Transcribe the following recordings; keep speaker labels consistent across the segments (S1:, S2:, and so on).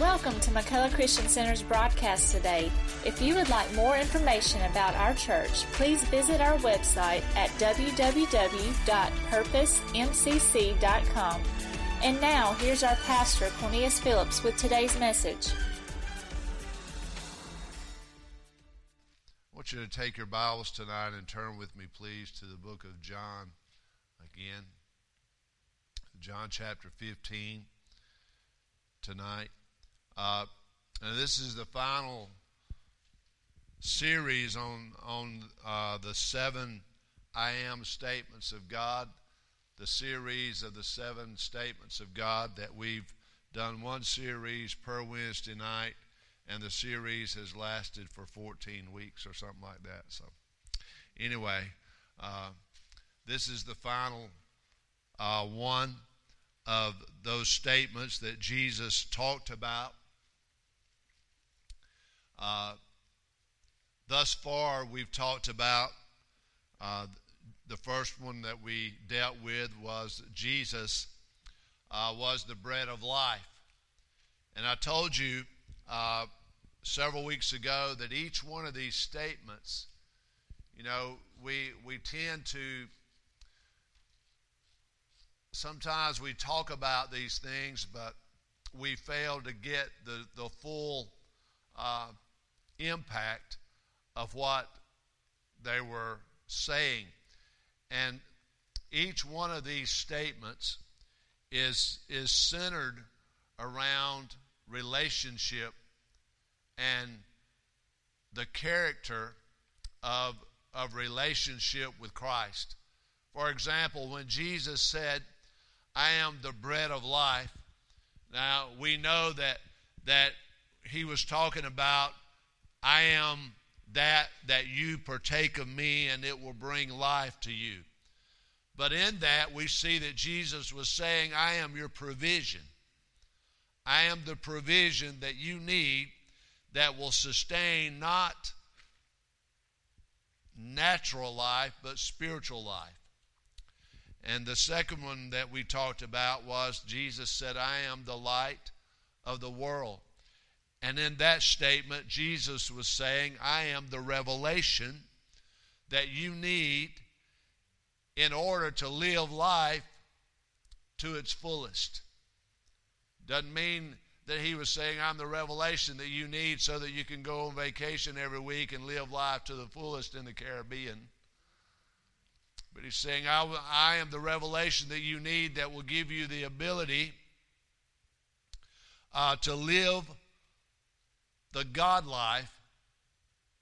S1: Welcome to McCullough Christian Center's broadcast today. If you would like more information about our church, please visit our website at www.purposemcc.com. And now, here's our pastor, Cornelius Phillips, with today's message.
S2: I want you to take your Bibles tonight and turn with me, please, to the book of John again. John chapter 15 tonight. Uh, and this is the final series on on uh, the seven I am statements of God, the series of the seven statements of God that we've done one series per Wednesday night, and the series has lasted for 14 weeks or something like that. So, anyway, uh, this is the final uh, one of those statements that Jesus talked about uh, thus far, we've talked about uh, the first one that we dealt with was Jesus uh, was the bread of life. And I told you uh, several weeks ago that each one of these statements, you know, we, we tend to sometimes we talk about these things, but we fail to get the, the full uh, impact of what they were saying. And each one of these statements is, is centered around relationship and the character of, of relationship with Christ. For example, when Jesus said, I am the bread of life, now we know that, that he was talking about I am that that you partake of me and it will bring life to you. But in that we see that Jesus was saying, I am your provision. I am the provision that you need that will sustain not natural life, but spiritual life. And the second one that we talked about was Jesus said, I am the light of the world. And in that statement, Jesus was saying, I am the revelation that you need in order to live life to its fullest. Doesn't mean that he was saying, I'm the revelation that you need so that you can go on vacation every week and live life to the fullest in the Caribbean. But he's saying, I, I am the revelation that you need that will give you the ability uh, to live the God life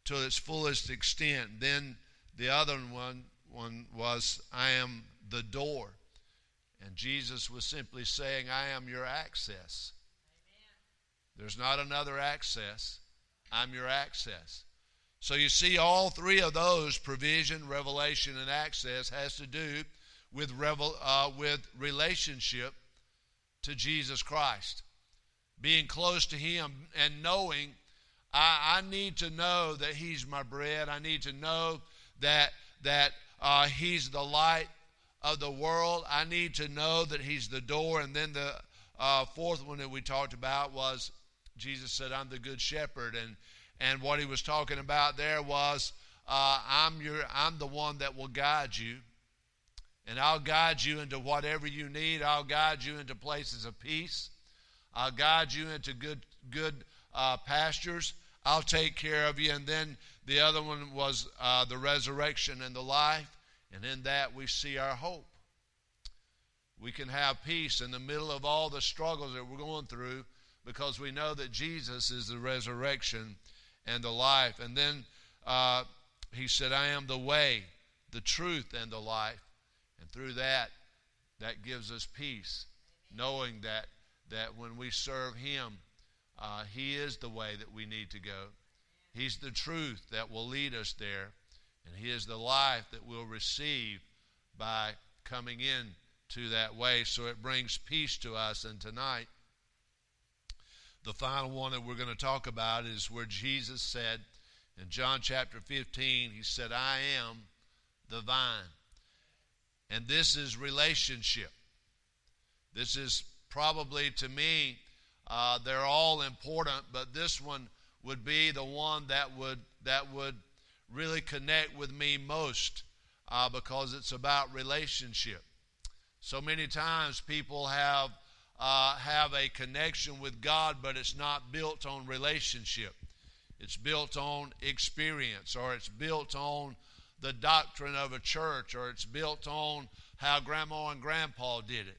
S2: to its fullest extent. Then the other one, one was, I am the door. And Jesus was simply saying, I am your access. Amen. There's not another access. I'm your access. So you see, all three of those provision, revelation, and access has to do with, revel, uh, with relationship to Jesus Christ being close to Him and knowing I, I need to know that He's my bread. I need to know that that uh, He's the light of the world. I need to know that He's the door. And then the uh, fourth one that we talked about was Jesus said, "I'm the good shepherd," and and what He was talking about there was, uh, "I'm your I'm the one that will guide you." And I'll guide you into whatever you need. I'll guide you into places of peace. I'll guide you into good, good uh, pastures. I'll take care of you. And then the other one was uh, the resurrection and the life. And in that we see our hope. We can have peace in the middle of all the struggles that we're going through because we know that Jesus is the resurrection and the life. And then uh, he said, I am the way, the truth, and the life. And through that, that gives us peace, knowing that that when we serve Him, uh, He is the way that we need to go. He's the truth that will lead us there, and He is the life that we'll receive by coming in to that way. So it brings peace to us. And tonight, the final one that we're going to talk about is where Jesus said in John chapter 15, He said, I am the vine. And this is relationship. This is probably to me Uh, they're all important, but this one would be the one that would that would really connect with me most uh, because it's about relationship. So many times people have uh, have a connection with God, but it's not built on relationship. It's built on experience, or it's built on the doctrine of a church, or it's built on how grandma and grandpa did it.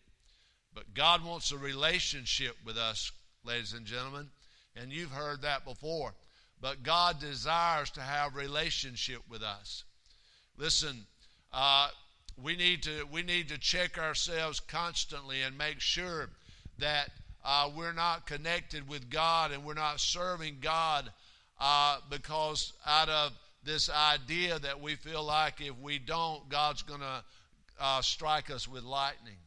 S2: But God wants a relationship with us, ladies and gentlemen, and you've heard that before. But God desires to have relationship with us. Listen, uh, we need to we need to check ourselves constantly and make sure that uh, we're not connected with God and we're not serving God uh, because out of this idea that we feel like if we don't, God's going to uh, strike us with lightning.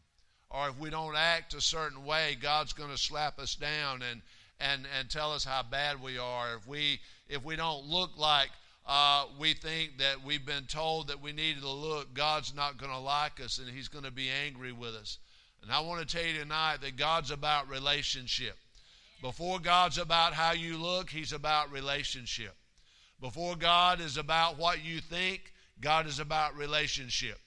S2: Or if we don't act a certain way, God's going to slap us down and, and, and tell us how bad we are. If we, if we don't look like uh, we think that we've been told that we need to look, God's not going to like us and He's going to be angry with us. And I want to tell you tonight that God's about relationship. Before God's about how you look, He's about relationship. Before God is about what you think, God is about relationship.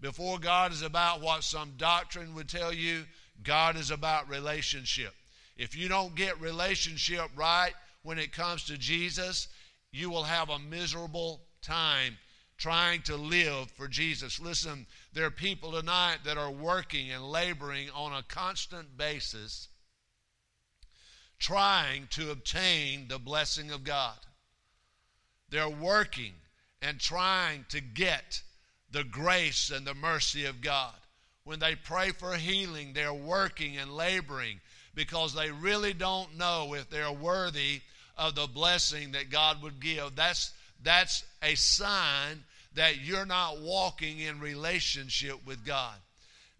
S2: Before God is about what some doctrine would tell you, God is about relationship. If you don't get relationship right when it comes to Jesus, you will have a miserable time trying to live for Jesus. Listen, there are people tonight that are working and laboring on a constant basis trying to obtain the blessing of God. They're working and trying to get the grace and the mercy of God. When they pray for healing, they're working and laboring because they really don't know if they're worthy of the blessing that God would give. That's that's a sign that you're not walking in relationship with God.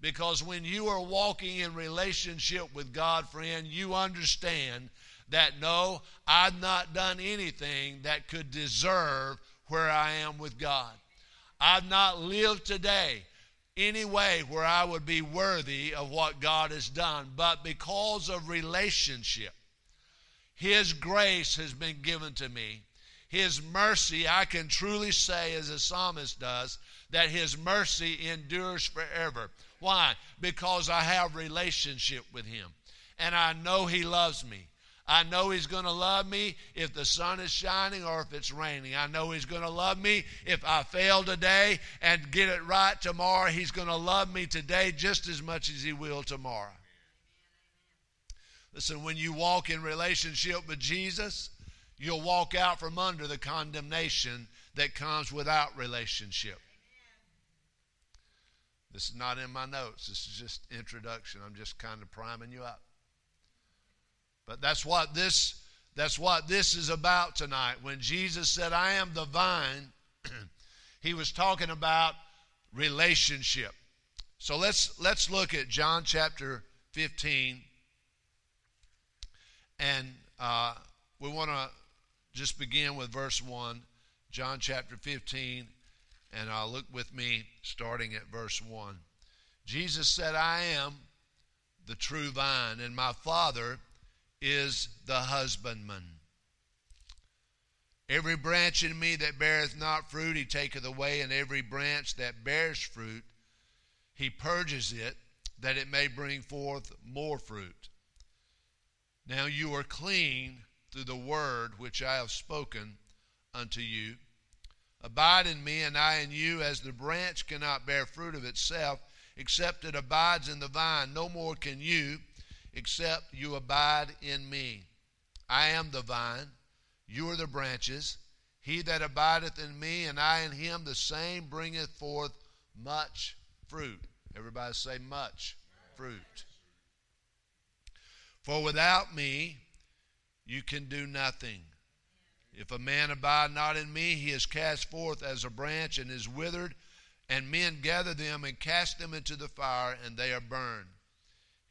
S2: Because when you are walking in relationship with God, friend, you understand that no, I've not done anything that could deserve where I am with God. I've not lived today any way where I would be worthy of what God has done, but because of relationship, His grace has been given to me. His mercy, I can truly say, as the psalmist does, that His mercy endures forever. Why? Because I have relationship with Him. And I know He loves me. I know He's going to love me if the sun is shining or if it's raining. I know He's going to love me if I fail today and get it right tomorrow. He's going to love me today just as much as He will tomorrow. Listen, when you walk in relationship with Jesus, you'll walk out from under the condemnation that comes without relationship. This is not in my notes. This is just introduction. I'm just kind of priming you up. But that's what this that's what this is about tonight. When Jesus said, "I am the vine," he was talking about relationship. So let's let's look at John chapter 15, and uh, we want to just begin with verse 1, John chapter 15, and I'll look with me starting at verse 1. Jesus said, I am the true vine, and my Father is the husbandman. Every branch in me that beareth not fruit, he taketh away, and every branch that bears fruit, he purges it, that it may bring forth more fruit. Now you are clean through the word which I have spoken unto you. Abide in me, and I in you, as the branch cannot bear fruit of itself, except it abides in the vine. No more can you, except you abide in me. I am the vine, you are the branches. He that abideth in me, and I in him, the same bringeth forth much fruit. Everybody say, much fruit. For without me, you can do nothing. If a man abide not in me, he is cast forth as a branch and is withered, and men gather them and cast them into the fire, and they are burned.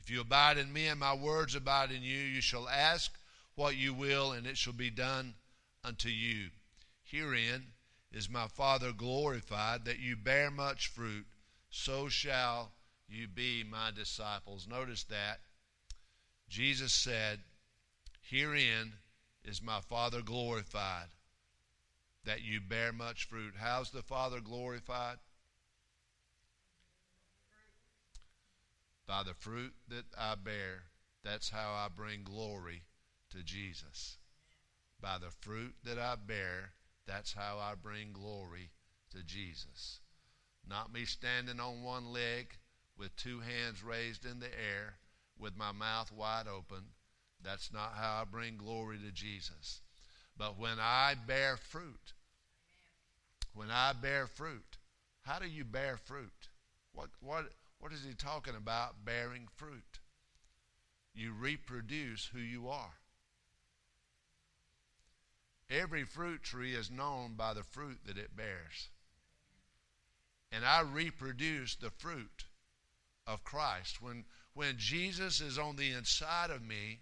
S2: If you abide in me and my words abide in you, you shall ask what you will, and it shall be done unto you. Herein is my Father glorified, that you bear much fruit, so shall you be my disciples. Notice that Jesus said, Herein is my Father glorified, that you bear much fruit. How's the Father glorified? By the fruit that I bear. That's how I bring glory to Jesus. By the fruit that I bear, that's how I bring glory to Jesus. Not me standing on one leg with two hands raised in the air with my mouth wide open. That's not how I bring glory to Jesus. But when I bear fruit, when I bear fruit, how do you bear fruit? What, what, what is he talking about bearing fruit? You reproduce who you are. Every fruit tree is known by the fruit that it bears. And I reproduce the fruit of Christ. When, when Jesus is on the inside of me,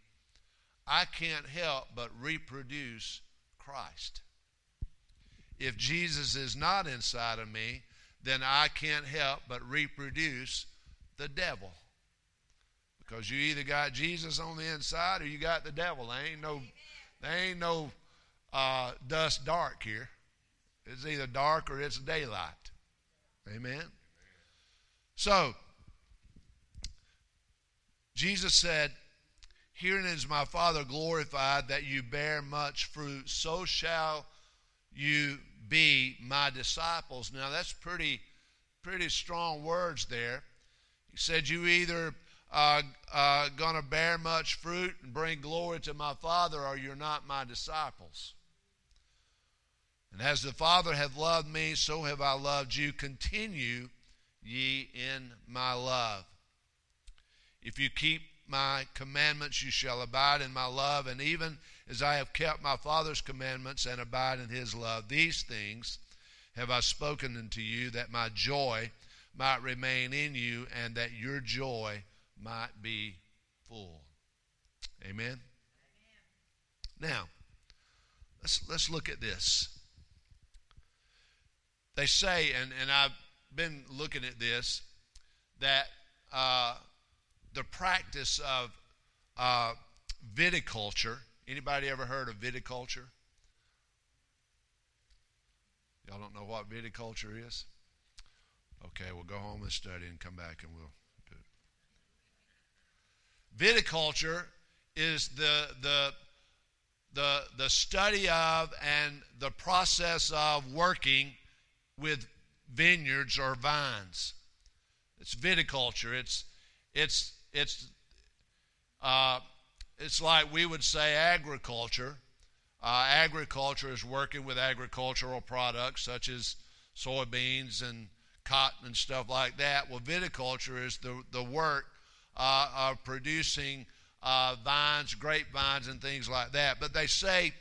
S2: I can't help but reproduce Christ. If Jesus is not inside of me, then I can't help but reproduce the devil. Because you either got Jesus on the inside or you got the devil. There ain't no, there ain't no uh, dust dark here. It's either dark or it's daylight. Amen. So, Jesus said, Herein is my Father glorified that you bear much fruit, so shall you be my disciples. Now that's pretty pretty strong words there. He said you either uh, uh, going to bear much fruit and bring glory to my Father, or you're not my disciples. And as the Father hath loved me, so have I loved you. Continue ye in my love. If you keep my commandments, you shall abide in my love, and even as I have kept my Father's commandments and abide in his love, these things have I spoken unto you, that my joy might remain in you, and that your joy might be full. Amen. Amen. Now, let's let's look at this. They say, and, and I've been looking at this, that uh, the practice of uh, viticulture. Anybody ever heard of viticulture? Y'all don't know what viticulture is? Okay, we'll go home and study and come back and we'll do it. Viticulture is the the the the study of and the process of working with vineyards or vines. It's viticulture. It's it's it's uh, it's like we would say agriculture. Uh, agriculture is working with agricultural products such as soybeans and cotton and stuff like that. Well, viticulture is the, the work uh, of producing uh, vines, grapevines, and things like that. But they say,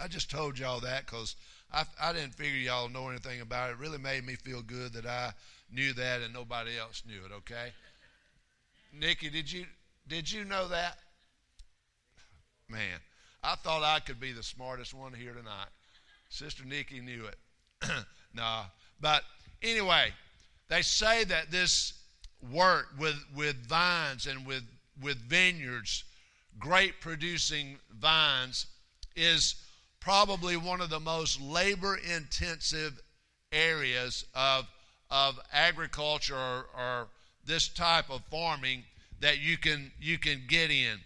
S2: I just told y'all that because I, I didn't figure y'all know anything about it. It really made me feel good that I knew that and nobody else knew it, okay? Nikki, did you did you know that? Man, I thought I could be the smartest one here tonight. Sister Nikki knew it. nah, but anyway, they say that this work with with vines and with with vineyards, grape producing vines, is probably one of the most labor intensive areas of of agriculture or, or this type of farming that you can you can get in.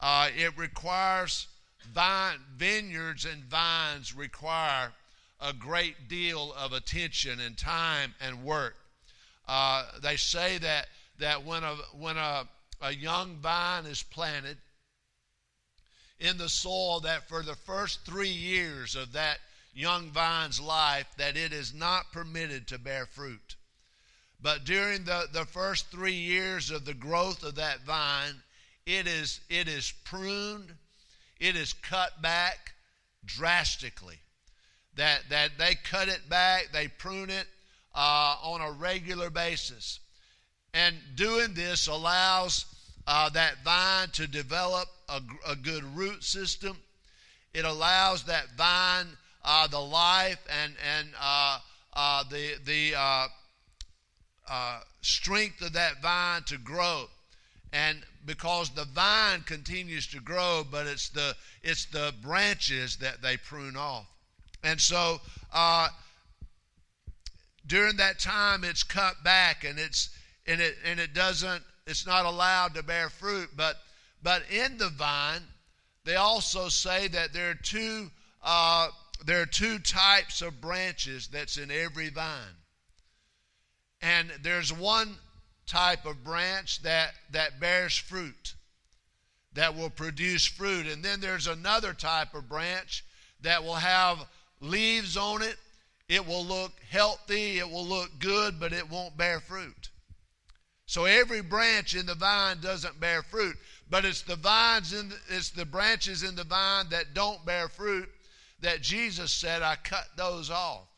S2: Uh, it requires vine vineyards and vines require a great deal of attention and time and work. Uh, they say that that when a when a, a young vine is planted in the soil, that for the first three years of that young vine's life, that it is not permitted to bear fruit. But during the, the first three years of the growth of that vine, it is, it is pruned, it is cut back drastically. That, that they cut it back, they prune it uh, on a regular basis. And doing this allows uh, that vine to develop a, a, good root system. It allows that vine uh, the life and, and uh, uh, the, the uh, strength of that vine to grow. And because the vine continues to grow, but it's the it's the branches that they prune off. And so uh, during that time, it's cut back, and it's and it and it doesn't. It's not allowed to bear fruit. But but in the vine, they also say that there are two uh, there are two types of branches that's in every vine, and there's one type of branch that that bears fruit that will produce fruit and then there's another type of branch that will have leaves on it it will look healthy it will look good but it won't bear fruit. So every branch in the vine doesn't bear fruit but it's the vines in the, it's the branches in the vine that don't bear fruit that jesus said i cut those off.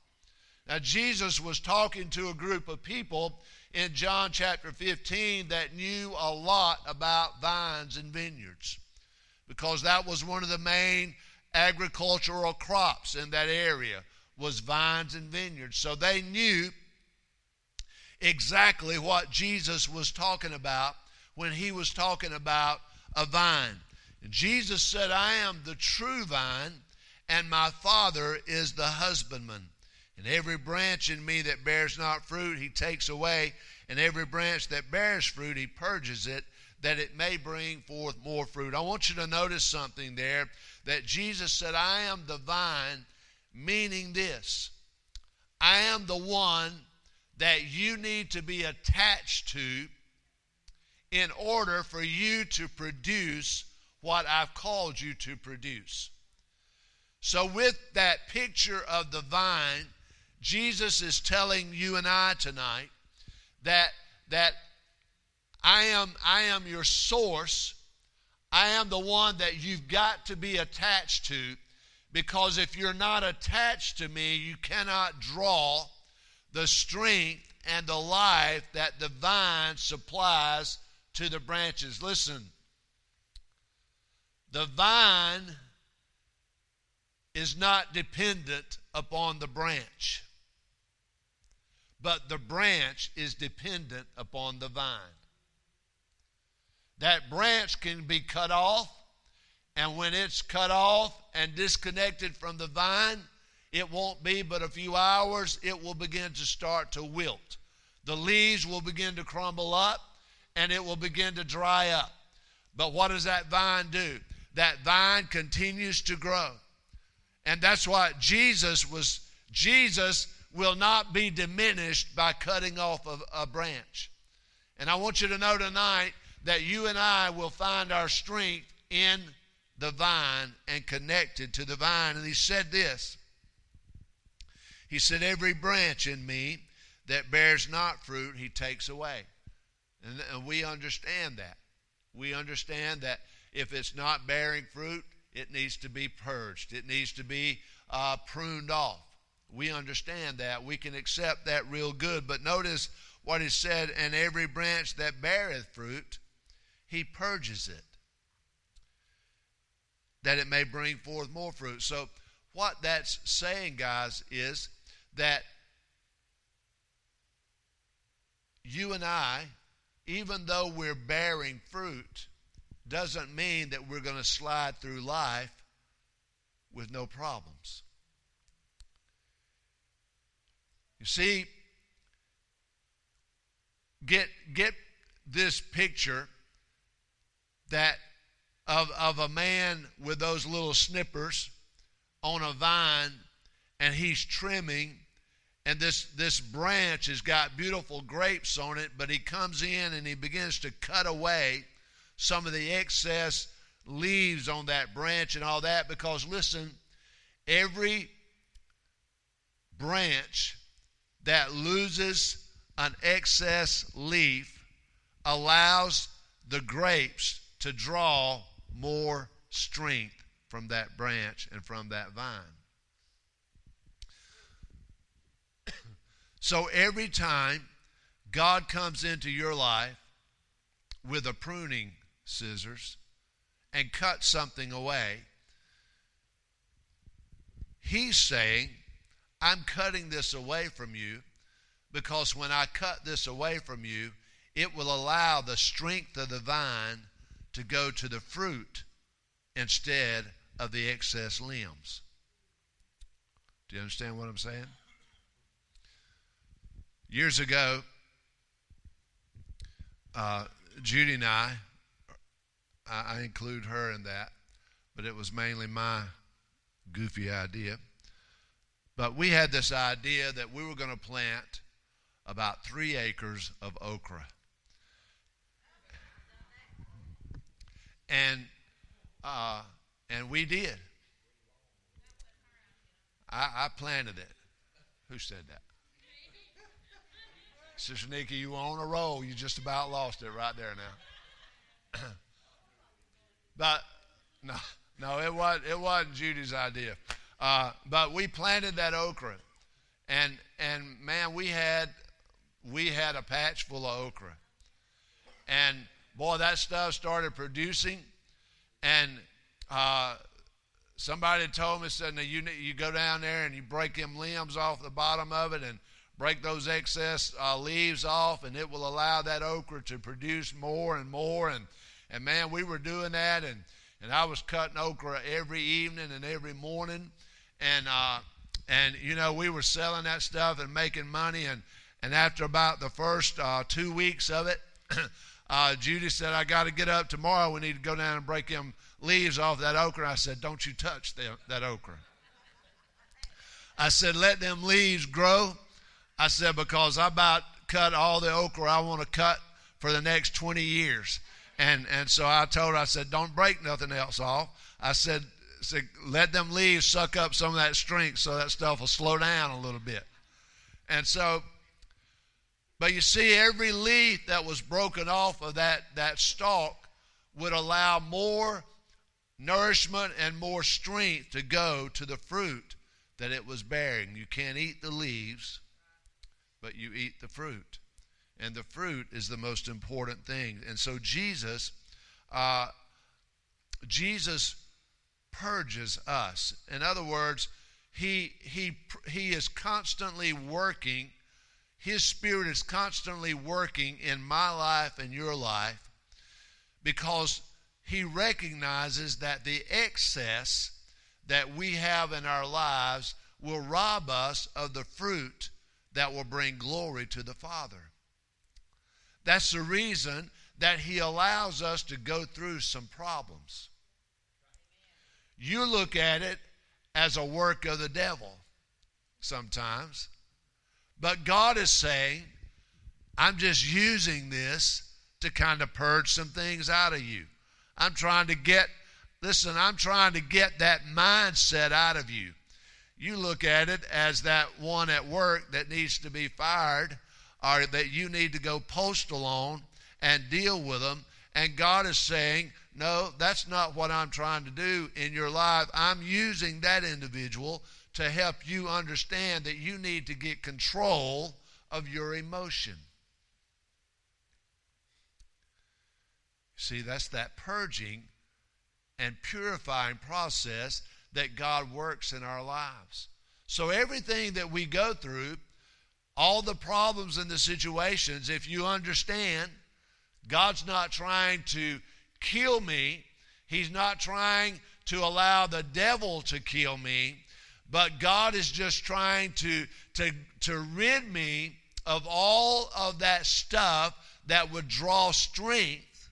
S2: Now jesus was talking to a group of people in John chapter 15 that knew a lot about vines and vineyards because that was one of the main agricultural crops in that area was vines and vineyards. So they knew exactly what Jesus was talking about when he was talking about a vine. And Jesus said, I am the true vine, and my Father is the husbandman. And every branch in me that bears not fruit, he takes away. And every branch that bears fruit, he purges it, that it may bring forth more fruit. I want you to notice something there that Jesus said, I am the vine, meaning this I am the one that you need to be attached to in order for you to produce what I've called you to produce. So, with that picture of the vine, Jesus is telling you and I tonight that that I am I am your source. I am the one that you've got to be attached to because if you're not attached to me, you cannot draw the strength and the life that the vine supplies to the branches. Listen, the vine is not dependent upon the branch but the branch is dependent upon the vine. That branch can be cut off, and when it's cut off and disconnected from the vine, it won't be but a few hours, it will begin to start to wilt. The leaves will begin to crumble up and it will begin to dry up. But what does that vine do? That vine continues to grow. And that's what Jesus was Jesus will not be diminished by cutting off a, a branch. And I want you to know tonight that you and I will find our strength in the vine and connected to the vine. And he said this He said, Every branch in me that bears not fruit, he takes away. And, and we understand that. We understand that if it's not bearing fruit, it needs to be purged, it needs to be uh, pruned off. We understand that. We can accept that real good. But notice what he said, and every branch that beareth fruit, he purges it, that it may bring forth more fruit. So, what that's saying, guys, is that you and I, even though we're bearing fruit, doesn't mean that we're going to slide through life with no problems. You see, get get this picture that of, of a man with those little snippers on a vine and he's trimming and this this branch has got beautiful grapes on it but he comes in and he begins to cut away some of the excess leaves on that branch and all that because listen every branch that loses an excess leaf allows the grapes to draw more strength from that branch and from that vine. so every time God comes into your life with a pruning scissors and cuts something away, He's saying, I'm cutting this away from you because when I cut this away from you, it will allow the strength of the vine to go to the fruit instead of the excess limbs. Do you understand what I'm saying? Years ago, uh, Judy and I, I, I include her in that, but it was mainly my goofy idea. But we had this idea that we were going to plant about three acres of okra. And uh, and we did. I, I planted it. Who said that? Sister Nikki, you on a roll. You just about lost it right there now. but no, no, it was it wasn't Judy's idea. Uh, but we planted that okra, and and man, we had we had a patch full of okra, and boy, that stuff started producing, and uh, somebody told me said, "Now you you go down there and you break them limbs off the bottom of it and." break those excess uh, leaves off, and it will allow that okra to produce more and more. And, and man, we were doing that, and, and I was cutting okra every evening and every morning. And, uh, and you know, we were selling that stuff and making money. And, and after about the first uh, two weeks of it, uh, Judy said, I got to get up tomorrow. We need to go down and break them leaves off that okra. I said, Don't you touch that okra. I said, Let them leaves grow I said, because I about cut all the okra I want to cut for the next 20 years. And, and so I told her, I said, don't break nothing else off. I said, said, let them leaves suck up some of that strength so that stuff will slow down a little bit. And so, but you see, every leaf that was broken off of that, that stalk would allow more nourishment and more strength to go to the fruit that it was bearing. You can't eat the leaves but you eat the fruit. And the fruit is the most important thing. And so Jesus, uh, Jesus purges us. In other words, he, he, he is constantly working. His Spirit is constantly working in my life and your life because He recognizes that the excess that we have in our lives will rob us of the fruit that will bring glory to the Father. That's the reason that He allows us to go through some problems. You look at it as a work of the devil sometimes, but God is saying, I'm just using this to kind of purge some things out of you. I'm trying to get, listen, I'm trying to get that mindset out of you you look at it as that one at work that needs to be fired or that you need to go postal on and deal with them. And God is saying, No, that's not what I'm trying to do in your life. I'm using that individual to help you understand that you need to get control of your emotion. See, that's that purging and purifying process that God works in our lives. So everything that we go through, all the problems and the situations, if you understand, God's not trying to kill me. He's not trying to allow the devil to kill me, but God is just trying to, to, to rid me of all of that stuff that would draw strength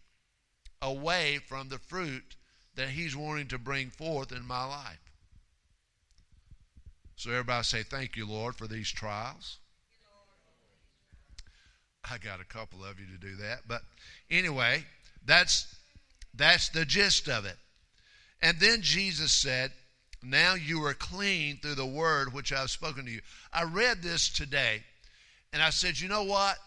S2: away from the fruit that He's wanting to bring forth in my life. So, everybody say, Thank you, Lord, for these trials. I got a couple of you to do that. But anyway, that's, that's the gist of it. And then Jesus said, Now you are clean through the word which I have spoken to you. I read this today, and I said, You know what?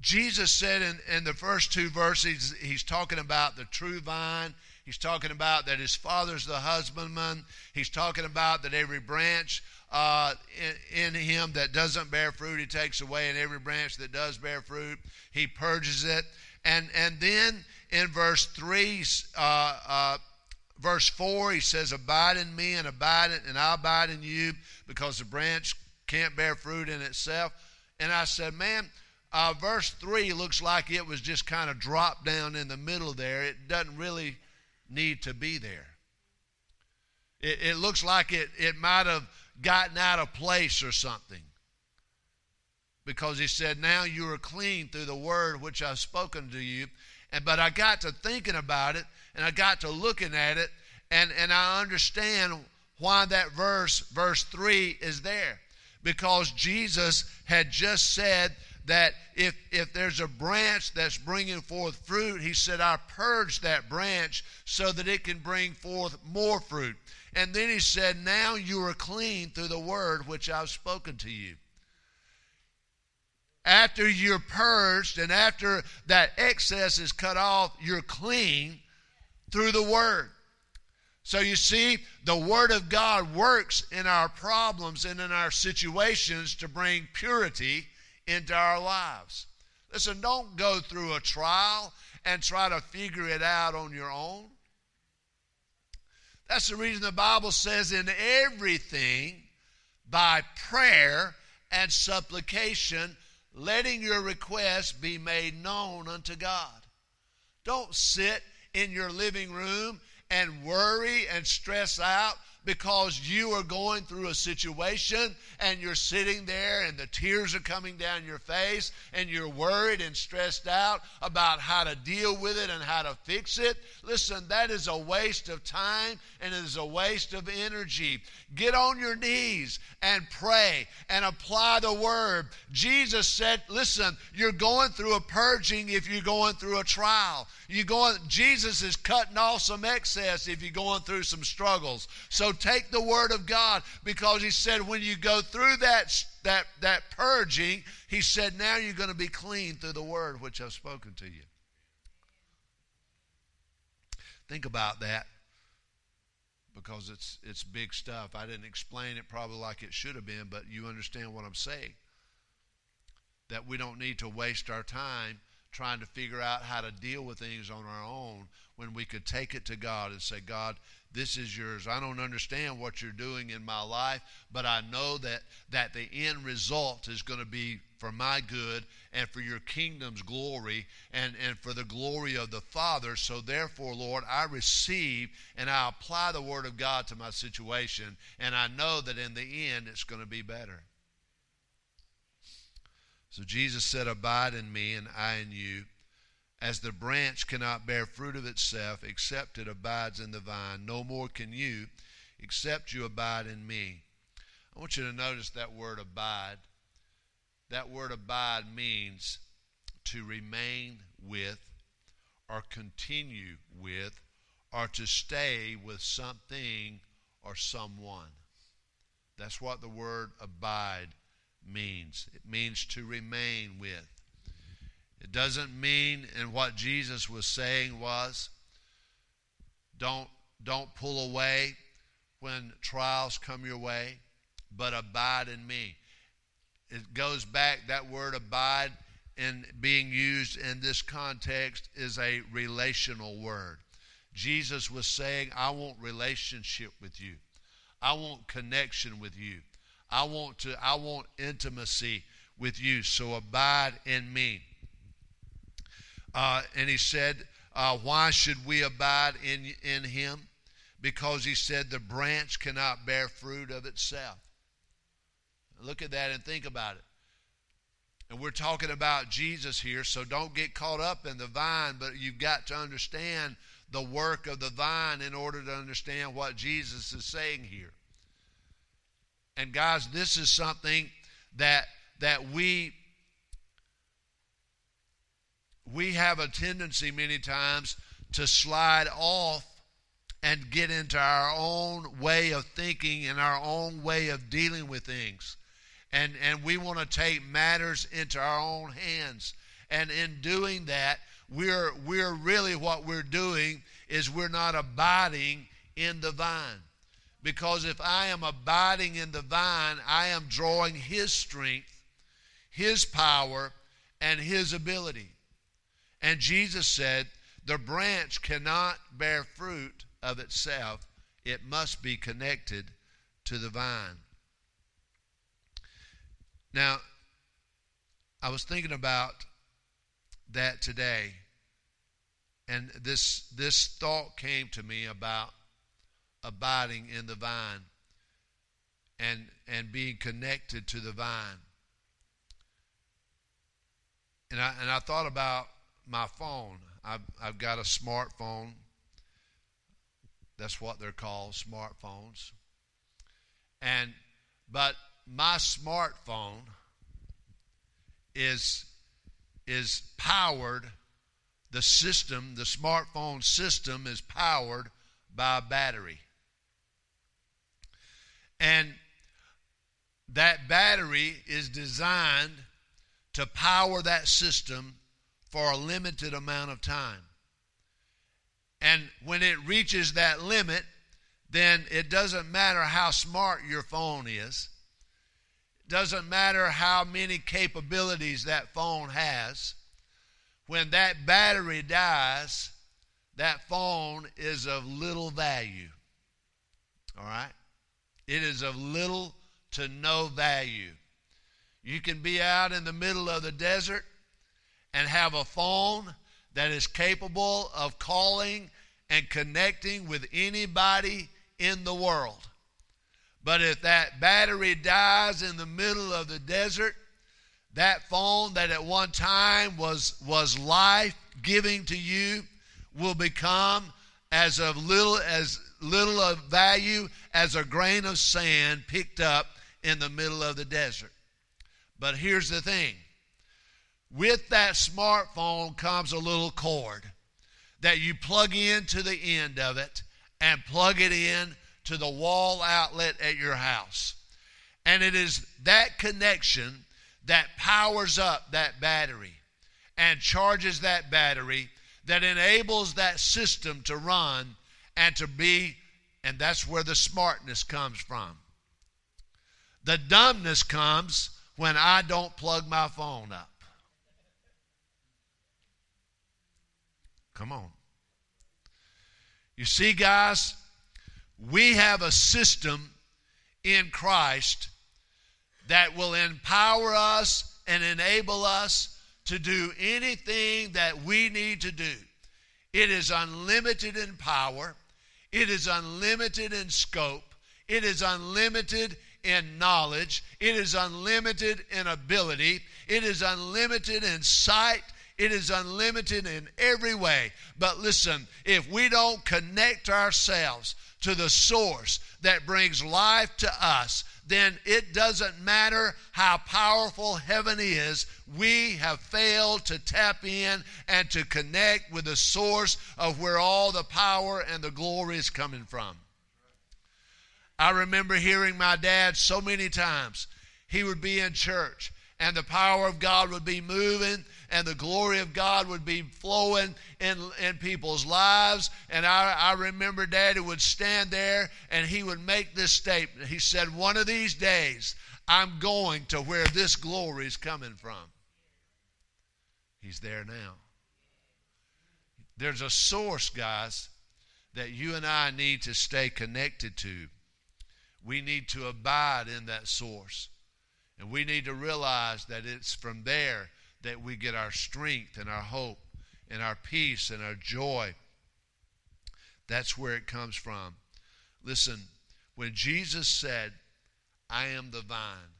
S2: Jesus said in, in the first two verses, he's talking about the true vine. He's talking about that his father's the husbandman. He's talking about that every branch uh, in, in, him that doesn't bear fruit, he takes away, and every branch that does bear fruit, he purges it. And, and then in verse 3, uh, uh, verse 4, he says, Abide in me and abide in, and I abide in you, because the branch can't bear fruit in itself. And I said, Man, uh, verse 3 looks like it was just kind of dropped down in the middle there. It doesn't really need to be there. It, it looks like it, it might have gotten out of place or something. Because he said, Now you are clean through the word which I've spoken to you. And but I got to thinking about it and I got to looking at it and, and I understand why that verse, verse 3, is there. Because Jesus had just said that if, if there's a branch that's bringing forth fruit, he said, I purge that branch so that it can bring forth more fruit. And then he said, Now you are clean through the word which I've spoken to you. After you're purged and after that excess is cut off, you're clean through the word. So you see, the Word of God works in our problems and in our situations to bring purity into our lives. Listen, don't go through a trial and try to figure it out on your own. That's the reason the Bible says, in everything, by prayer and supplication, letting your requests be made known unto God. Don't sit in your living room and worry and stress out because you are going through a situation and you're sitting there and the tears are coming down your face and you're worried and stressed out about how to deal with it and how to fix it. Listen, that is a waste of time and it is a waste of energy. Get on your knees and pray and apply the word. Jesus said, listen, you're going through a purging if you're going through a trial. You going Jesus is cutting off some excess if you're going through some struggles. So take the word of God because he said when you go through that that that purging, he said now you're going to be clean through the word which I've spoken to you. Think about that because it's it's big stuff. I didn't explain it probably like it should have been, but you understand what I'm saying. That we don't need to waste our time trying to figure out how to deal with things on our own when we could take it to God and say, God, this is yours. I don't understand what you're doing in my life, but I know that, that the end result is going to be for my good and for your kingdom's glory and, and for the glory of the Father. So, therefore, Lord, I receive and I apply the Word of God to my situation, and I know that in the end it's going to be better. So Jesus said, Abide in me, and I in you. As the branch cannot bear fruit of itself except it abides in the vine, no more can you except you abide in me. I want you to notice that word abide. That word abide means to remain with, or continue with, or to stay with something or someone. That's what the word abide means. It means to remain with. It doesn't mean, and what Jesus was saying was, don't, don't pull away when trials come your way, but abide in me. It goes back, that word abide in being used in this context is a relational word. Jesus was saying, I want relationship with you. I want connection with you. I want to I want intimacy with you. So abide in me. Uh, and he said, uh, why should we abide in in him? Because he said the branch cannot bear fruit of itself. Look at that and think about it. And we're talking about Jesus here, so don't get caught up in the vine, but you've got to understand the work of the vine in order to understand what Jesus is saying here. And guys, this is something that that we we have a tendency many times to slide off and get into our own way of thinking and our own way of dealing with things. And and we want to take matters into our own hands. And in doing that, we're we're really what we're doing is we're not abiding in the vine. Because if I am abiding in the vine, I am drawing His strength, His power, and His ability. And Jesus said, The branch cannot bear fruit of itself, it must be connected to the vine. Now, I was thinking about that today, and this this thought came to me about abiding in the vine and and being connected to the vine. And I and I thought about my phone. I've I've got a smartphone. That's what they're called, smartphones. And but my smartphone is is powered the system the smartphone system is powered by a battery and that battery is designed to power that system for a limited amount of time and when it reaches that limit then it doesn't matter how smart your phone is It doesn't matter how many capabilities that phone has. When that battery dies, that phone is of little value. All right? It is of little to no value. You can be out in the middle of the desert and have a phone that is capable of calling and connecting with anybody in the world. But if that battery dies in the middle of the desert, that phone that at one time was, was life giving to you will become as of little as little of value as a grain of sand picked up in the middle of the desert. But here's the thing. With that smartphone comes a little cord that you plug into the end of it and plug it in to the wall outlet at your house. And it is that connection that powers up that battery and charges that battery that enables that system to run and to be, and that's where the smartness comes from. The dumbness comes when I don't plug my phone up. Come on. You see, guys, we have a system in Christ that will empower us and enable us to do anything that we need to do. It is unlimited in power, it is unlimited in scope, it is unlimited in knowledge, it is unlimited in ability, it is unlimited in sight. It is unlimited in every way. But listen, if we don't connect ourselves to the source that brings life to us, then it doesn't matter how powerful heaven is, we have failed to tap in and to connect with the source of where all the power and the glory is coming from. I remember hearing my dad so many times. He would be in church and the power of God would be moving and the glory of God would be flowing in, in people's lives. And I, I remember Daddy would stand there and he would make this statement. He said, One of these days, I'm going to where this glory is coming from. He's there now. There's a source, guys, that you and I need to stay connected to. We need to abide in that source. And we need to realize that it's from there that we get our strength and our hope and our peace and our joy. That's where it comes from. Listen, when Jesus said, I am the vine,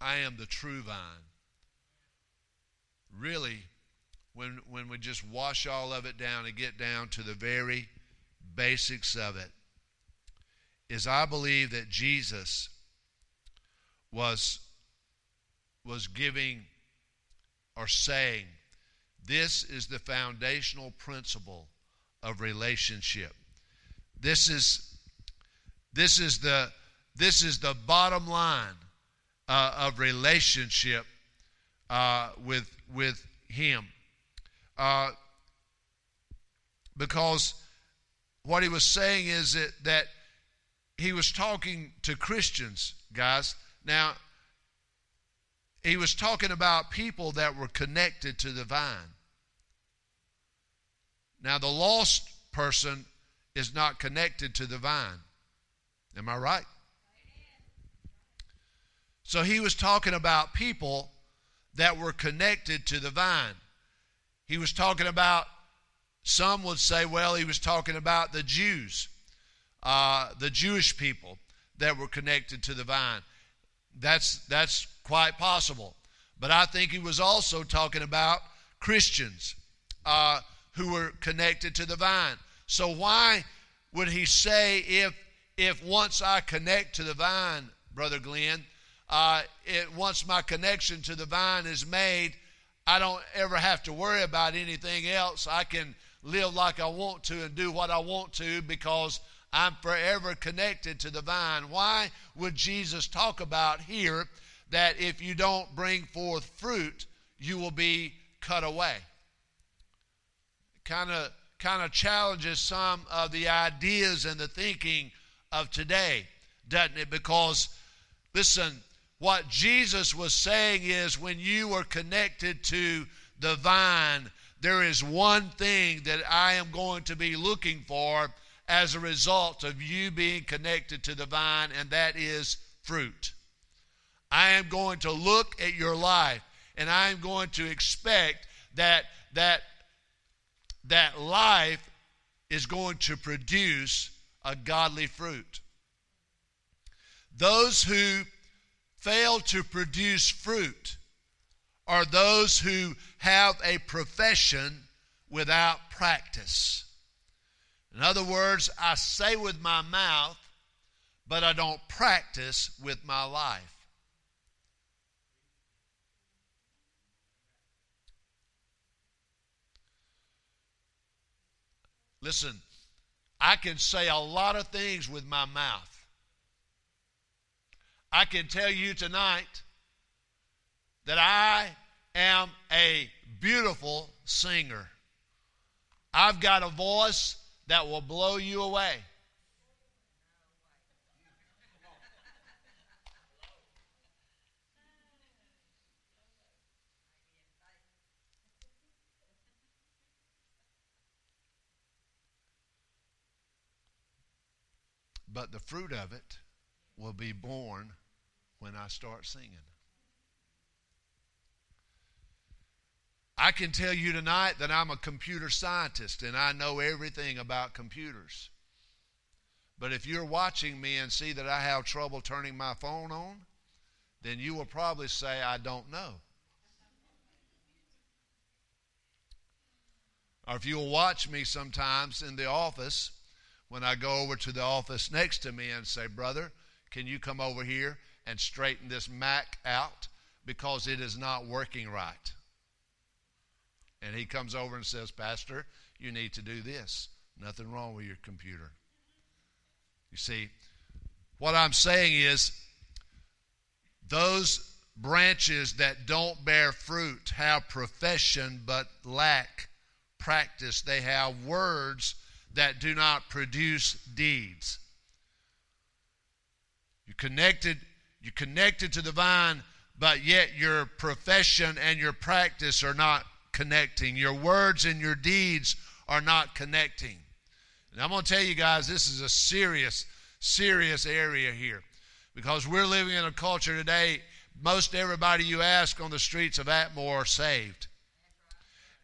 S2: I am the true vine, really, when, when we just wash all of it down and get down to the very basics of it, is I believe that Jesus was was giving or saying this is the foundational principle of relationship. This is this is the this is the bottom line uh, of relationship uh, with with him. Uh, because what he was saying is that, that he was talking to christians guys now, he was talking about people that were connected to the vine. Now, the lost person is not connected to the vine. Am I right? So he was talking about people that were connected to the vine. He was talking about, some would say, well, he was talking about the Jews, uh, the Jewish people that were connected to the vine. That's, that's quite possible. But I think he was also talking about Christians uh, who were connected to the vine. So why would he say if if once I connect to the vine, brother Glenn, uh, it, once my connection to the vine is made, I don't ever have to worry about anything else. I can live like I want to and do what I want to because I'm forever connected to the vine. Why would Jesus talk about here that if you don't bring forth fruit, you will be cut away? Kind of kind of challenges some of the ideas and the thinking of today, doesn't it? Because listen, what Jesus was saying is when you are connected to the vine, there is one thing that I am going to be looking for as a result of you being connected to the vine, and that is fruit. I am going to look at your life and I am going to expect that that that life is going to produce a godly fruit. Those who fail to produce fruit are those who have a profession without practice. In other words, I say with my mouth, but I don't practice with my life. Listen, I can say a lot of things with my mouth. I can tell you tonight that I am a beautiful singer. I've got a voice that will blow you away. But the fruit of it will be born when I start singing. I can tell you tonight that I'm a computer scientist and I know everything about computers. But if you're watching me and see that I have trouble turning my phone on, then you will probably say, I don't know. Or if you'll watch me sometimes in the office, when I go over to the office next to me and say, Brother, can you come over here and straighten this Mac out because it is not working right? And he comes over and says, Pastor, you need to do this. Nothing wrong with your computer. You see, what I'm saying is those branches that don't bear fruit have profession but lack practice. They have words that do not produce deeds. You connected, you connected to the vine, but yet your profession and your practice are not connecting. Your words and your deeds are not connecting. And I'm going to tell you guys, this is a serious, serious area here. Because we're living in a culture today, most everybody you ask on the streets of Atmore are saved.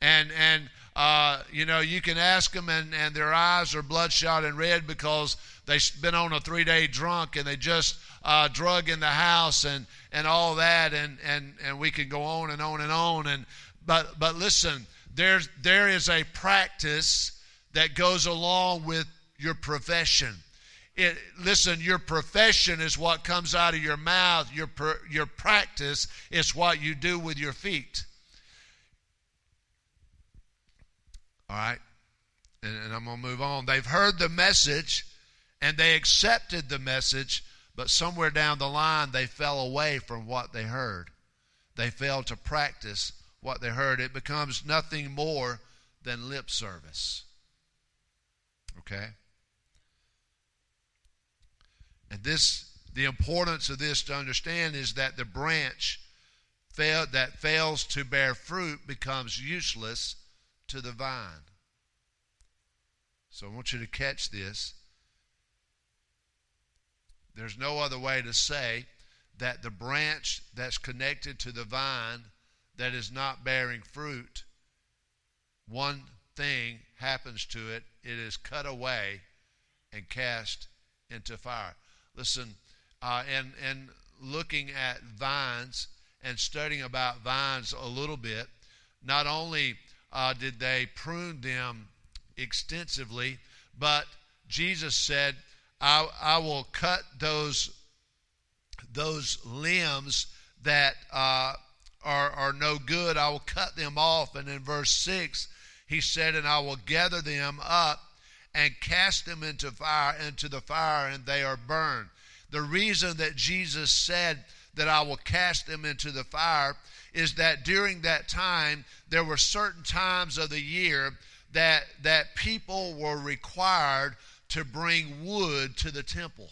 S2: And, and uh, you know, you can ask them, and, and their eyes are bloodshot and red because they've been on a three day drunk and they just uh, drug in the house and, and all that. And, and, and we can go on and on and on. And, but, but listen, there's, there is a practice that goes along with your profession. It, listen, your profession is what comes out of your mouth. Your, your practice is what you do with your feet. All right? And, and I'm going to move on. They've heard the message and they accepted the message, but somewhere down the line they fell away from what they heard. They failed to practice what they heard. It becomes nothing more than lip service. Okay? And this, the importance of this to understand is that the branch fail, that fails to bear fruit becomes useless to the vine. So I want you to catch this. There's no other way to say that the branch that's connected to the vine that is not bearing fruit, one thing happens to it it is cut away and cast into fire. Listen, uh, and, and looking at vines and studying about vines a little bit, not only uh, did they prune them extensively, but Jesus said, I, I will cut those, those limbs that uh, are, are no good, I will cut them off. And in verse 6, he said, And I will gather them up and cast them into fire into the fire and they are burned the reason that jesus said that i will cast them into the fire is that during that time there were certain times of the year that that people were required to bring wood to the temple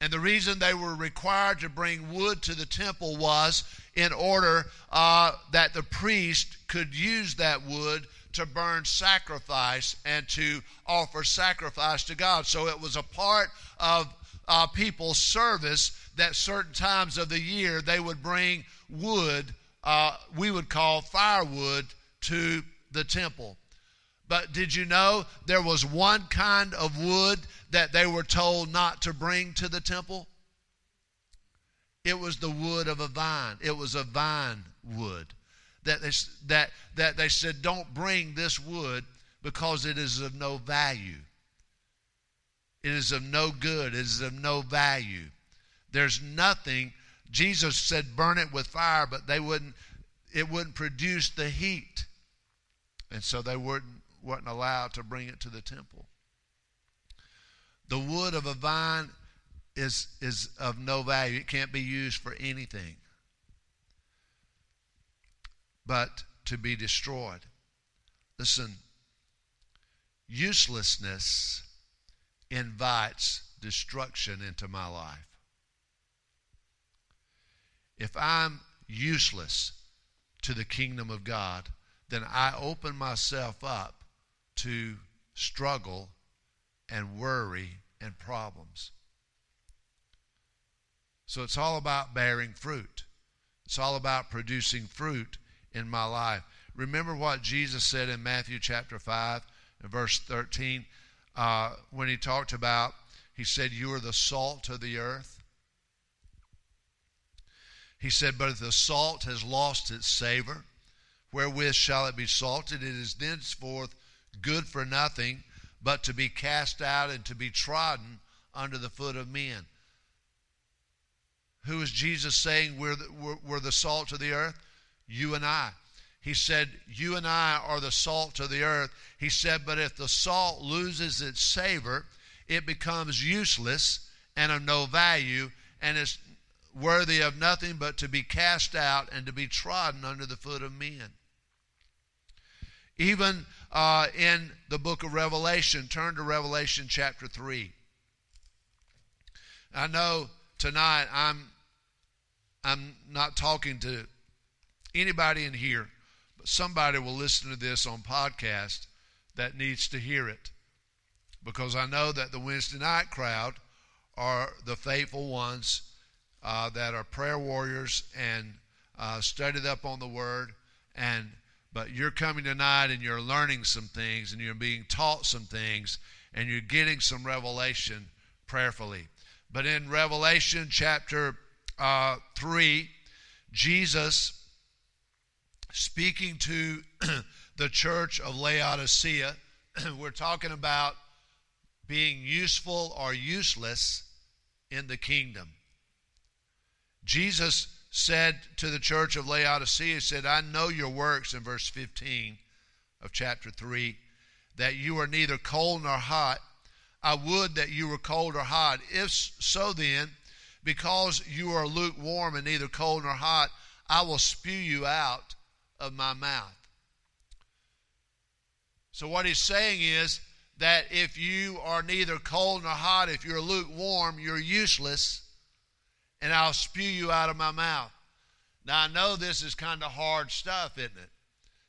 S2: and the reason they were required to bring wood to the temple was in order uh, that the priest could use that wood to burn sacrifice and to offer sacrifice to God. So it was a part of uh, people's service that certain times of the year they would bring wood, uh, we would call firewood, to the temple. But did you know there was one kind of wood that they were told not to bring to the temple? It was the wood of a vine. It was a vine wood that they, that, that they said, don't bring this wood because it is of no value. It is of no good. It is of no value. There's nothing. Jesus said, burn it with fire, but they wouldn't, it wouldn't produce the heat. And so they weren't, weren't allowed to bring it to the temple. The wood of a vine is, is of no value. It can't be used for anything but to be destroyed. Listen, uselessness invites destruction into my life. If I'm useless to the kingdom of God, then I open myself up to struggle and worry and problems. So it's all about bearing fruit. It's all about producing fruit in my life. Remember what Jesus said in Matthew chapter 5 and verse 13 uh, when he talked about, he said, You are the salt of the earth. He said, But if the salt has lost its savor, wherewith shall it be salted? It is thenceforth good for nothing, but to be cast out and to be trodden under the foot of men. Who is Jesus saying we're the, we're, we're the salt of the earth? you and I. He said, You and I are the salt of the earth. He said, But if the salt loses its savor, it becomes useless and of no value, and is worthy of nothing but to be cast out and to be trodden under the foot of men. Even uh, in the book of Revelation, turn to Revelation chapter 3. I know tonight I'm I'm not talking to anybody in here, but somebody will listen to this on podcast that needs to hear it. Because I know that the Wednesday night crowd are the faithful ones uh, that are prayer warriors and uh, studied up on the Word. And but you're coming tonight and you're learning some things and you're being taught some things and you're getting some revelation prayerfully. But in Revelation chapter uh, 3, Jesus speaking to the church of Laodicea. We're talking about being useful or useless in the kingdom. Jesus said to the church of Laodicea, He said, I know your works in verse 15 of chapter 3, that you are neither cold nor hot. I would that you were cold or hot. If so, then, because you are lukewarm and neither cold nor hot, I will spew you out of my mouth. So, what he's saying is that if you are neither cold nor hot, if you're lukewarm, you're useless, and I'll spew you out of my mouth. Now, I know this is kind of hard stuff, isn't it?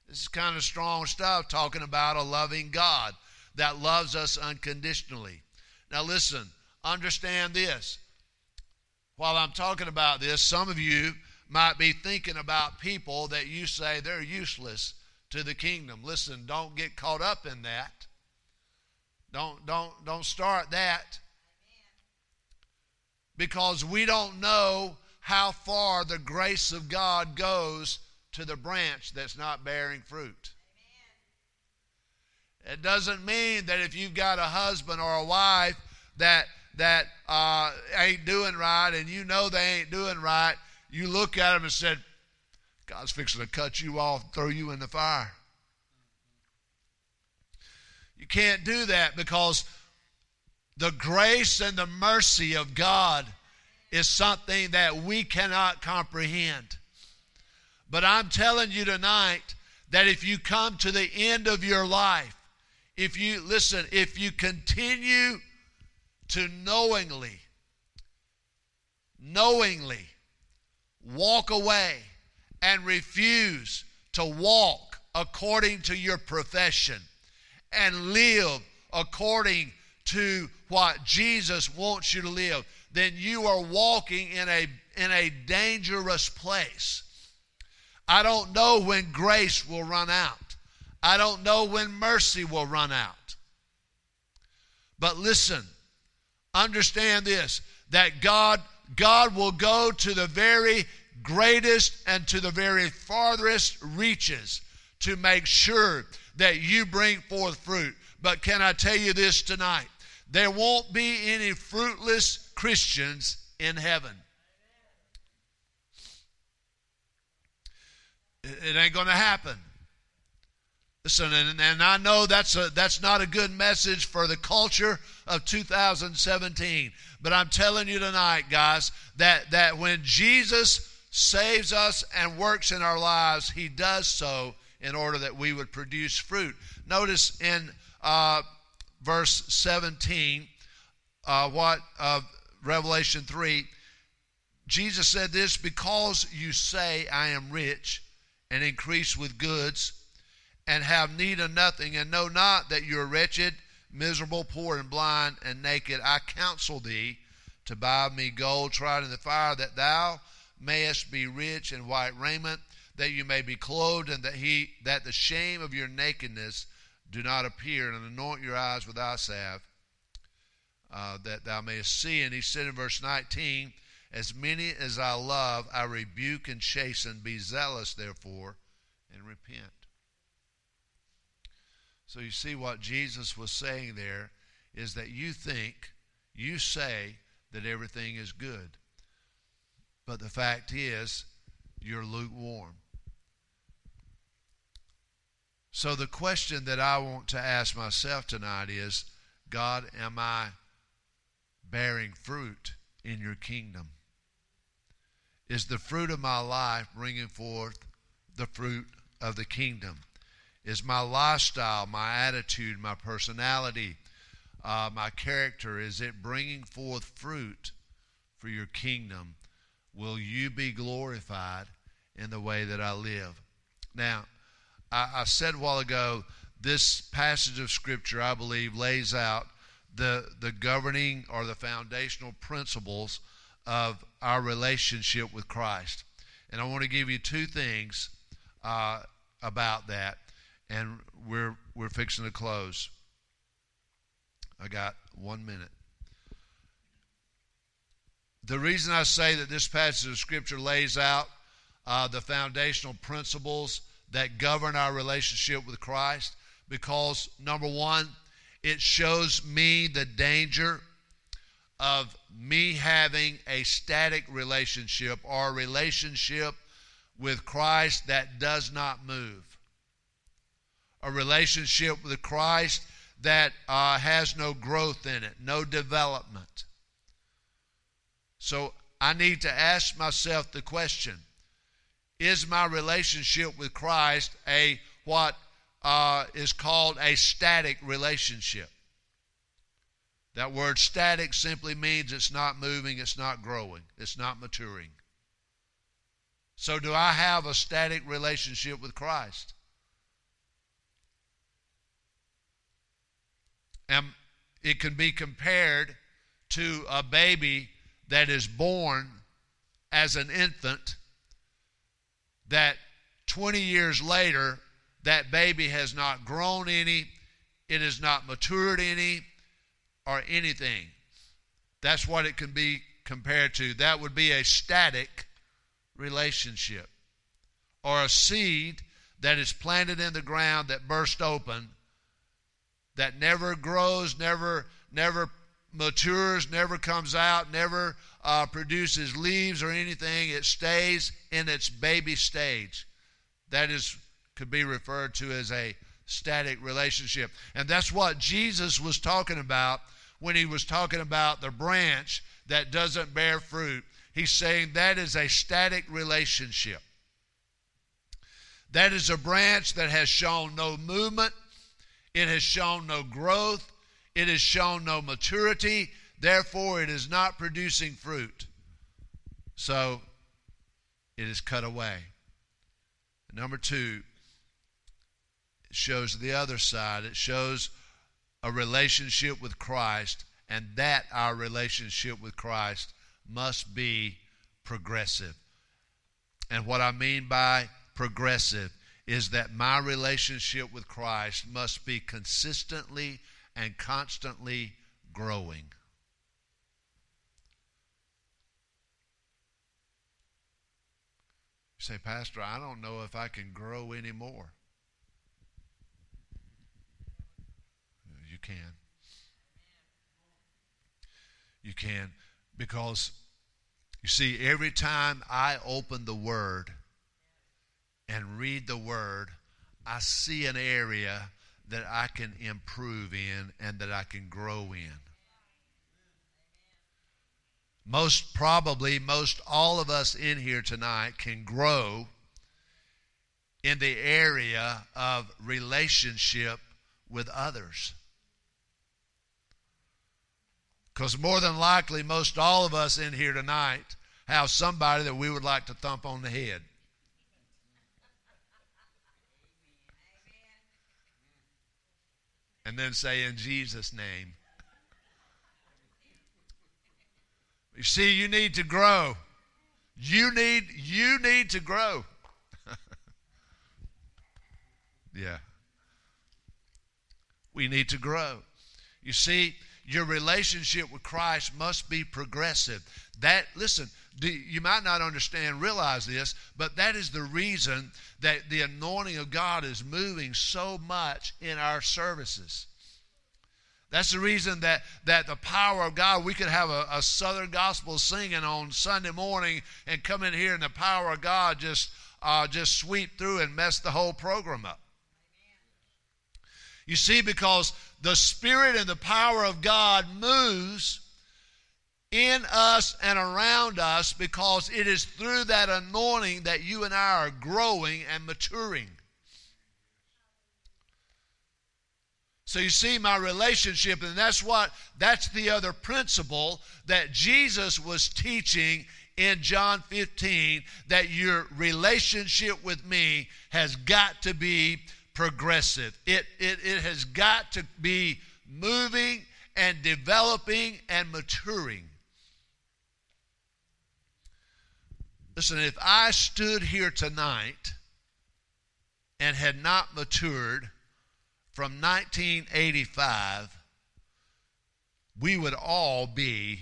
S2: This is kind of strong stuff talking about a loving God that loves us unconditionally. Now, listen, understand this. while I'm talking about this, some of you might be thinking about people that you say they're useless to the kingdom. Listen, don't get caught up in that. Don't don't don't start that. Because we don't know how far the grace of God goes to the branch that's not bearing fruit. It doesn't mean that if you've got a husband or a wife that that uh, ain't doing right and you know they ain't doing right, you look at them and said, God's fixing to cut you off, throw you in the fire. You can't do that because the grace and the mercy of God is something that we cannot comprehend. But I'm telling you tonight that if you come to the end of your life, if you, listen, if you continue to knowingly, knowingly walk away and refuse to walk according to your profession and live according to what Jesus wants you to live, then you are walking in a, in a dangerous place. I don't know when grace will run out. I don't know when mercy will run out. But listen, understand this that God God will go to the very greatest and to the very farthest reaches to make sure that you bring forth fruit. But can I tell you this tonight? There won't be any fruitless Christians in heaven. It ain't going to happen. Listen, and, and I know that's a that's not a good message for the culture of 2017. But I'm telling you tonight, guys, that that when Jesus saves us and works in our lives, He does so in order that we would produce fruit. Notice in uh, verse 17, uh, what uh, Revelation 3, Jesus said this because you say, I am rich and increase with goods and have need of nothing, and know not that you are wretched, miserable, poor, and blind, and naked. I counsel thee to buy me gold tried in the fire, that thou mayest be rich in white raiment, that you may be clothed, and that he that the shame of your nakedness do not appear, and anoint your eyes with eye salve, uh, that thou mayest see. And he said in verse 19, As many as I love, I rebuke and chasten. Be zealous, therefore, and repent. So you see what Jesus was saying there is that you think, you say that everything is good. But the fact is, you're lukewarm. So the question that I want to ask myself tonight is God, am I bearing fruit in your kingdom? Is the fruit of my life bringing forth the fruit of the kingdom? Is my lifestyle, my attitude, my personality, uh, my character, is it bringing forth fruit for your kingdom? Will you be glorified in the way that I live? Now, I, I said a while ago, this passage of Scripture, I believe, lays out the, the governing or the foundational principles of our relationship with Christ. And I want to give you two things uh, about that, and we're, we're fixing to close. I got one minute. The reason I say that this passage of Scripture lays out uh, the foundational principles that govern our relationship with Christ because, number one, it shows me the danger of me having a static relationship or a relationship with Christ that does not move. A relationship with Christ that uh, has no growth in it, no development. So I need to ask myself the question is my relationship with Christ a what uh, is called a static relationship? That word static simply means it's not moving, it's not growing, it's not maturing. So, do I have a static relationship with Christ? And it can be compared to a baby that is born as an infant, that 20 years later, that baby has not grown any, it has not matured any, or anything. That's what it can be compared to. That would be a static relationship. Or a seed that is planted in the ground that burst open, that never grows, never, never matures, never comes out, never uh, produces leaves or anything. It stays in its baby stage. That is could be referred to as a static relationship. And that's what Jesus was talking about when he was talking about the branch that doesn't bear fruit. He's saying that is a static relationship. That is a branch that has shown no movement, it has shown no growth, it has shown no maturity, therefore, it is not producing fruit. So, it is cut away. Number two, it shows the other side. It shows a relationship with Christ, and that our relationship with Christ must be progressive. And what I mean by progressive is that my relationship with Christ must be consistently and constantly growing. You say, Pastor, I don't know if I can grow anymore. You can. You can. Because, you see, every time I open the Word and read the Word, I see an area that I can improve in and that I can grow in. Most probably, most all of us in here tonight can grow in the area of relationship with others. Because more than likely, most all of us in here tonight have somebody that we would like to thump on the head. And then say, in Jesus' name. You see, you need to grow. You need you need to grow. yeah. We need to grow. You see, your relationship with Christ must be progressive. That, listen, you might not understand, realize this, but that is the reason that the anointing of God is moving so much in our services. That's the reason that, that the power of God, we could have a, a Southern gospel singing on Sunday morning and come in here and the power of God just, uh, just sweep through and mess the whole program up. You see, because the Spirit and the power of God moves in us and around us because it is through that anointing that you and I are growing and maturing. So you see my relationship, and that's what that's the other principle that Jesus was teaching in John 15 that your relationship with me has got to be progressive. It, it, it has got to be moving and developing and maturing. Listen, if I stood here tonight and had not matured from 1985, we would all be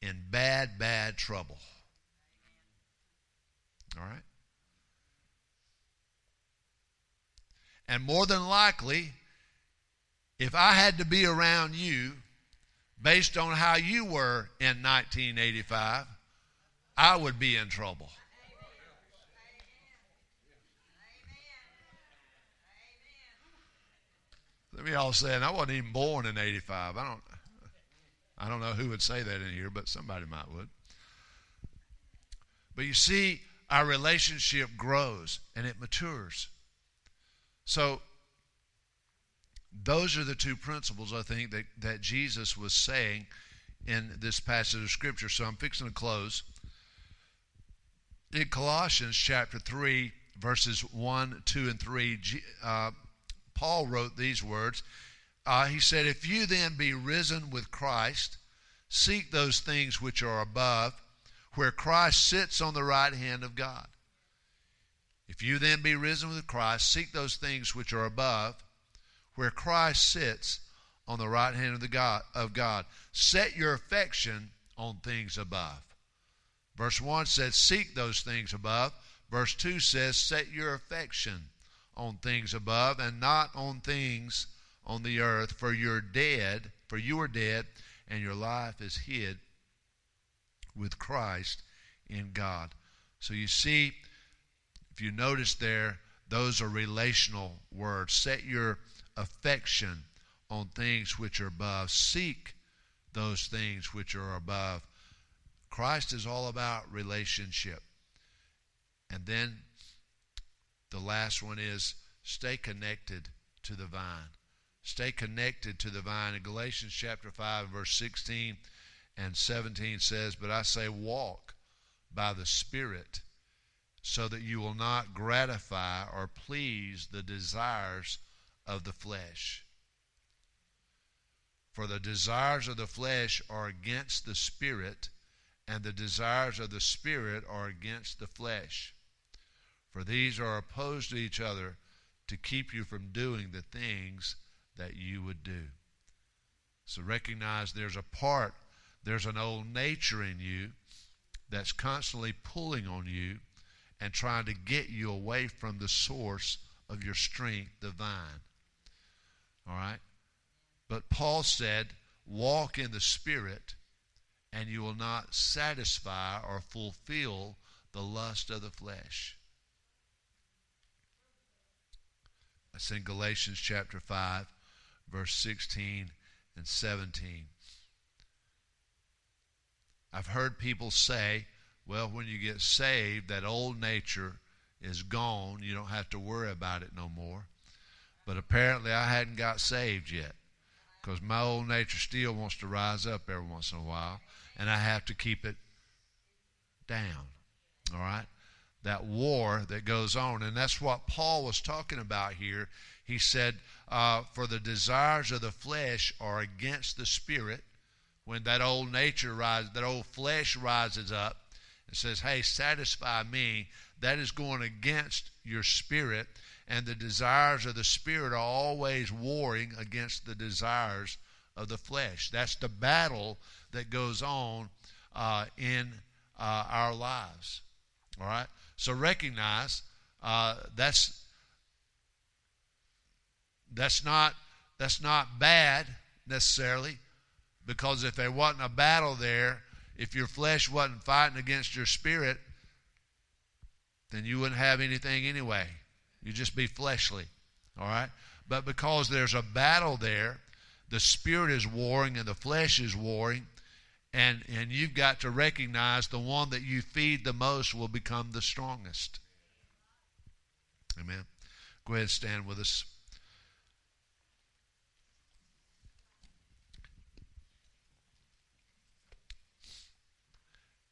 S2: in bad, bad trouble. All right? And more than likely, if I had to be around you based on how you were in 1985, I would be in trouble. Let me all say, and I wasn't even born in 85. I don't, I don't know who would say that in here, but somebody might would. But you see, our relationship grows and it matures. So, those are the two principles I think that, that Jesus was saying in this passage of Scripture. So I'm fixing to close. In Colossians chapter 3, verses 1, 2, and 3, uh, Paul wrote these words. Uh, he said, If you then be risen with Christ, Seek those things which are above, where Christ sits on the right hand of God. If you then be risen with Christ, seek those things which are above, where Christ sits on the right hand of, the God, of God. Set your affection on things above. Verse 1 says, Seek those things above. Verse 2 says, Set your affection on things above and not on things on the earth, for you're dead, for you are dead, and your life is hid with Christ in God. So you see, if you notice there, those are relational words. Set your affection on things which are above. Seek those things which are above. Christ is all about relationship. And then the last one is stay connected to the vine. Stay connected to the vine. In Galatians chapter 5, verse 16 and 17 says, But I say, walk by the Spirit, so that you will not gratify or please the desires of the flesh. For the desires of the flesh are against the Spirit, and the desires of the Spirit are against the flesh. For these are opposed to each other to keep you from doing the things that you would do. So recognize there's a part, there's an old nature in you that's constantly pulling on you and trying to get you away from the source of your strength, the vine. All right? But Paul said, walk in the Spirit, and you will not satisfy or fulfill the lust of the flesh. That's in Galatians chapter 5, verse 16 and 17. I've heard people say, well, when you get saved, that old nature is gone. You don't have to worry about it no more. But apparently, I hadn't got saved yet because my old nature still wants to rise up every once in a while, and I have to keep it down. All right? That war that goes on. And that's what Paul was talking about here. He said, uh, For the desires of the flesh are against the spirit. When that old nature rises, that old flesh rises up and says, Hey, satisfy me, that is going against your spirit. And the desires of the spirit are always warring against the desires of the flesh. That's the battle that goes on uh, in uh, our lives. All right? So recognize uh, that's that's not that's not bad necessarily, because if there wasn't a battle there, if your flesh wasn't fighting against your spirit, then you wouldn't have anything anyway. You'd just be fleshly. All right? But because there's a battle there, the spirit is warring and the flesh is warring, and, and you've got to recognize the one that you feed the most will become the strongest. Amen. Go ahead and stand with us.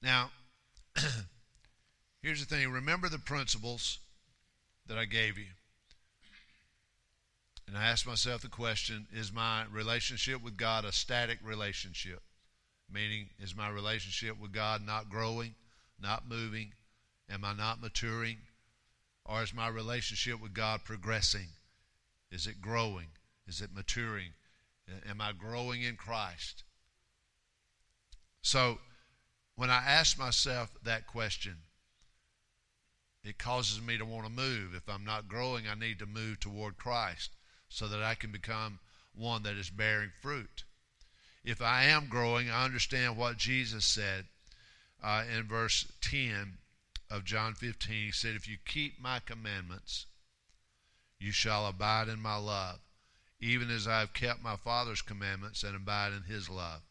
S2: Now, here's the thing remember the principles that I gave you. And I asked myself the question is my relationship with God a static relationship? Meaning, is my relationship with God not growing, not moving? Am I not maturing? Or is my relationship with God progressing? Is it growing? Is it maturing? Am I growing in Christ? So, when I ask myself that question, it causes me to want to move. If I'm not growing, I need to move toward Christ so that I can become one that is bearing fruit. If I am growing, I understand what Jesus said uh, in verse 10 of John 15. He said, If you keep my commandments, you shall abide in my love, even as I have kept my Father's commandments and abide in his love.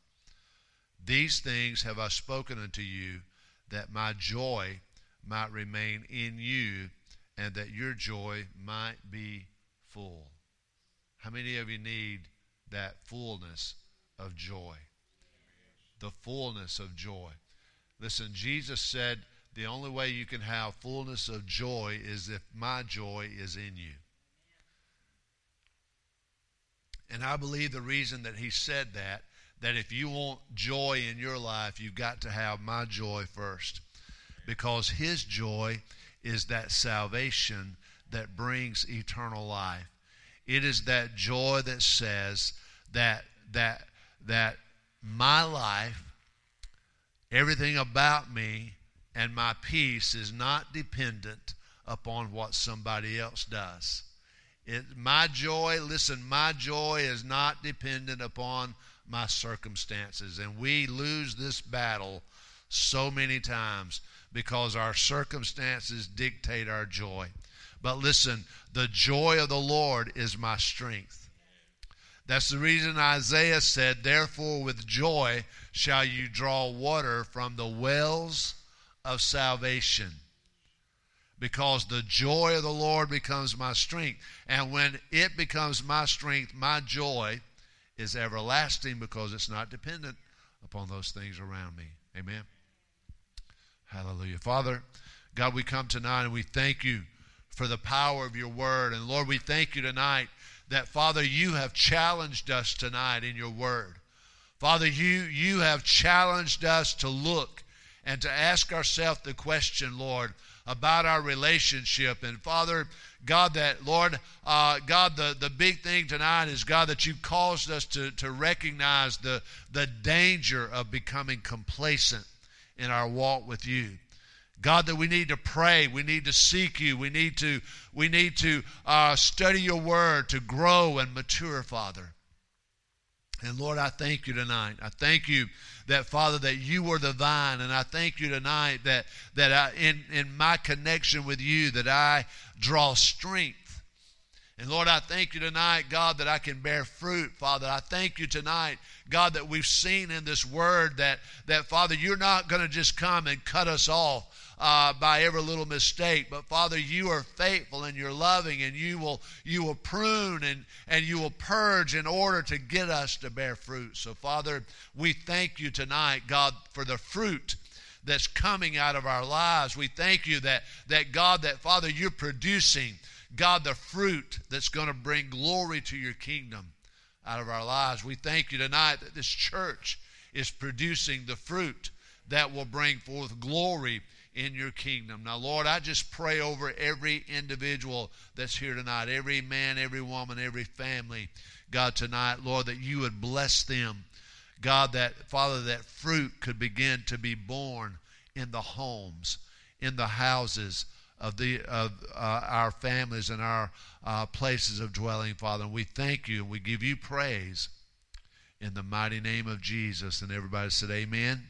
S2: These things have I spoken unto you, that my joy might remain in you, and that your joy might be full. How many of you need that fullness of joy? The fullness of joy. Listen, Jesus said the only way you can have fullness of joy is if my joy is in you. And I believe the reason that he said that that if you want joy in your life, you've got to have my joy first. Because his joy is that salvation that brings eternal life. It is that joy that says that that that my life, everything about me, and my peace is not dependent upon what somebody else does. It, my joy, listen, my joy is not dependent upon my circumstances. And we lose this battle so many times because our circumstances dictate our joy. But listen, the joy of the Lord is my strength. That's the reason Isaiah said, Therefore, with joy shall you draw water from the wells of salvation. Because the joy of the Lord becomes my strength. And when it becomes my strength, my joy is everlasting because it's not dependent upon those things around me. Amen. Hallelujah. Father, God, we come tonight and we thank you for the power of your word. And Lord, we thank you tonight that, Father, you have challenged us tonight in your word. Father, you, you have challenged us to look and to ask ourselves the question, Lord, about our relationship. And Father, God, that, Lord, uh, God, the, the big thing tonight is, God, that you've caused us to, to recognize the, the danger of becoming complacent in our walk with you. God, that we need to pray, we need to seek you, we need to we need to uh, study your word to grow and mature, Father. And Lord, I thank you tonight. I thank you that Father that you were the vine, and I thank you tonight that that I, in in my connection with you that I draw strength and Lord, I thank you tonight, God, that I can bear fruit, Father. I thank you tonight, God, that we've seen in this word that, that Father, you're not going to just come and cut us off. Uh, by every little mistake. But Father, you are faithful and you're loving, and you will you will prune and and you will purge in order to get us to bear fruit. So Father, we thank you tonight, God, for the fruit that's coming out of our lives. We thank you that that God, that Father, you're producing God, the fruit that's going to bring glory to your kingdom out of our lives. We thank you tonight that this church is producing the fruit that will bring forth glory in your kingdom. Now, Lord, I just pray over every individual that's here tonight, every man, every woman, every family, God, tonight, Lord, that you would bless them. God, that, Father, that fruit could begin to be borne in the homes, in the houses, of the of uh, our families and our uh, places of dwelling, Father. And we thank you and we give you praise in the mighty name of Jesus. And everybody said, Amen.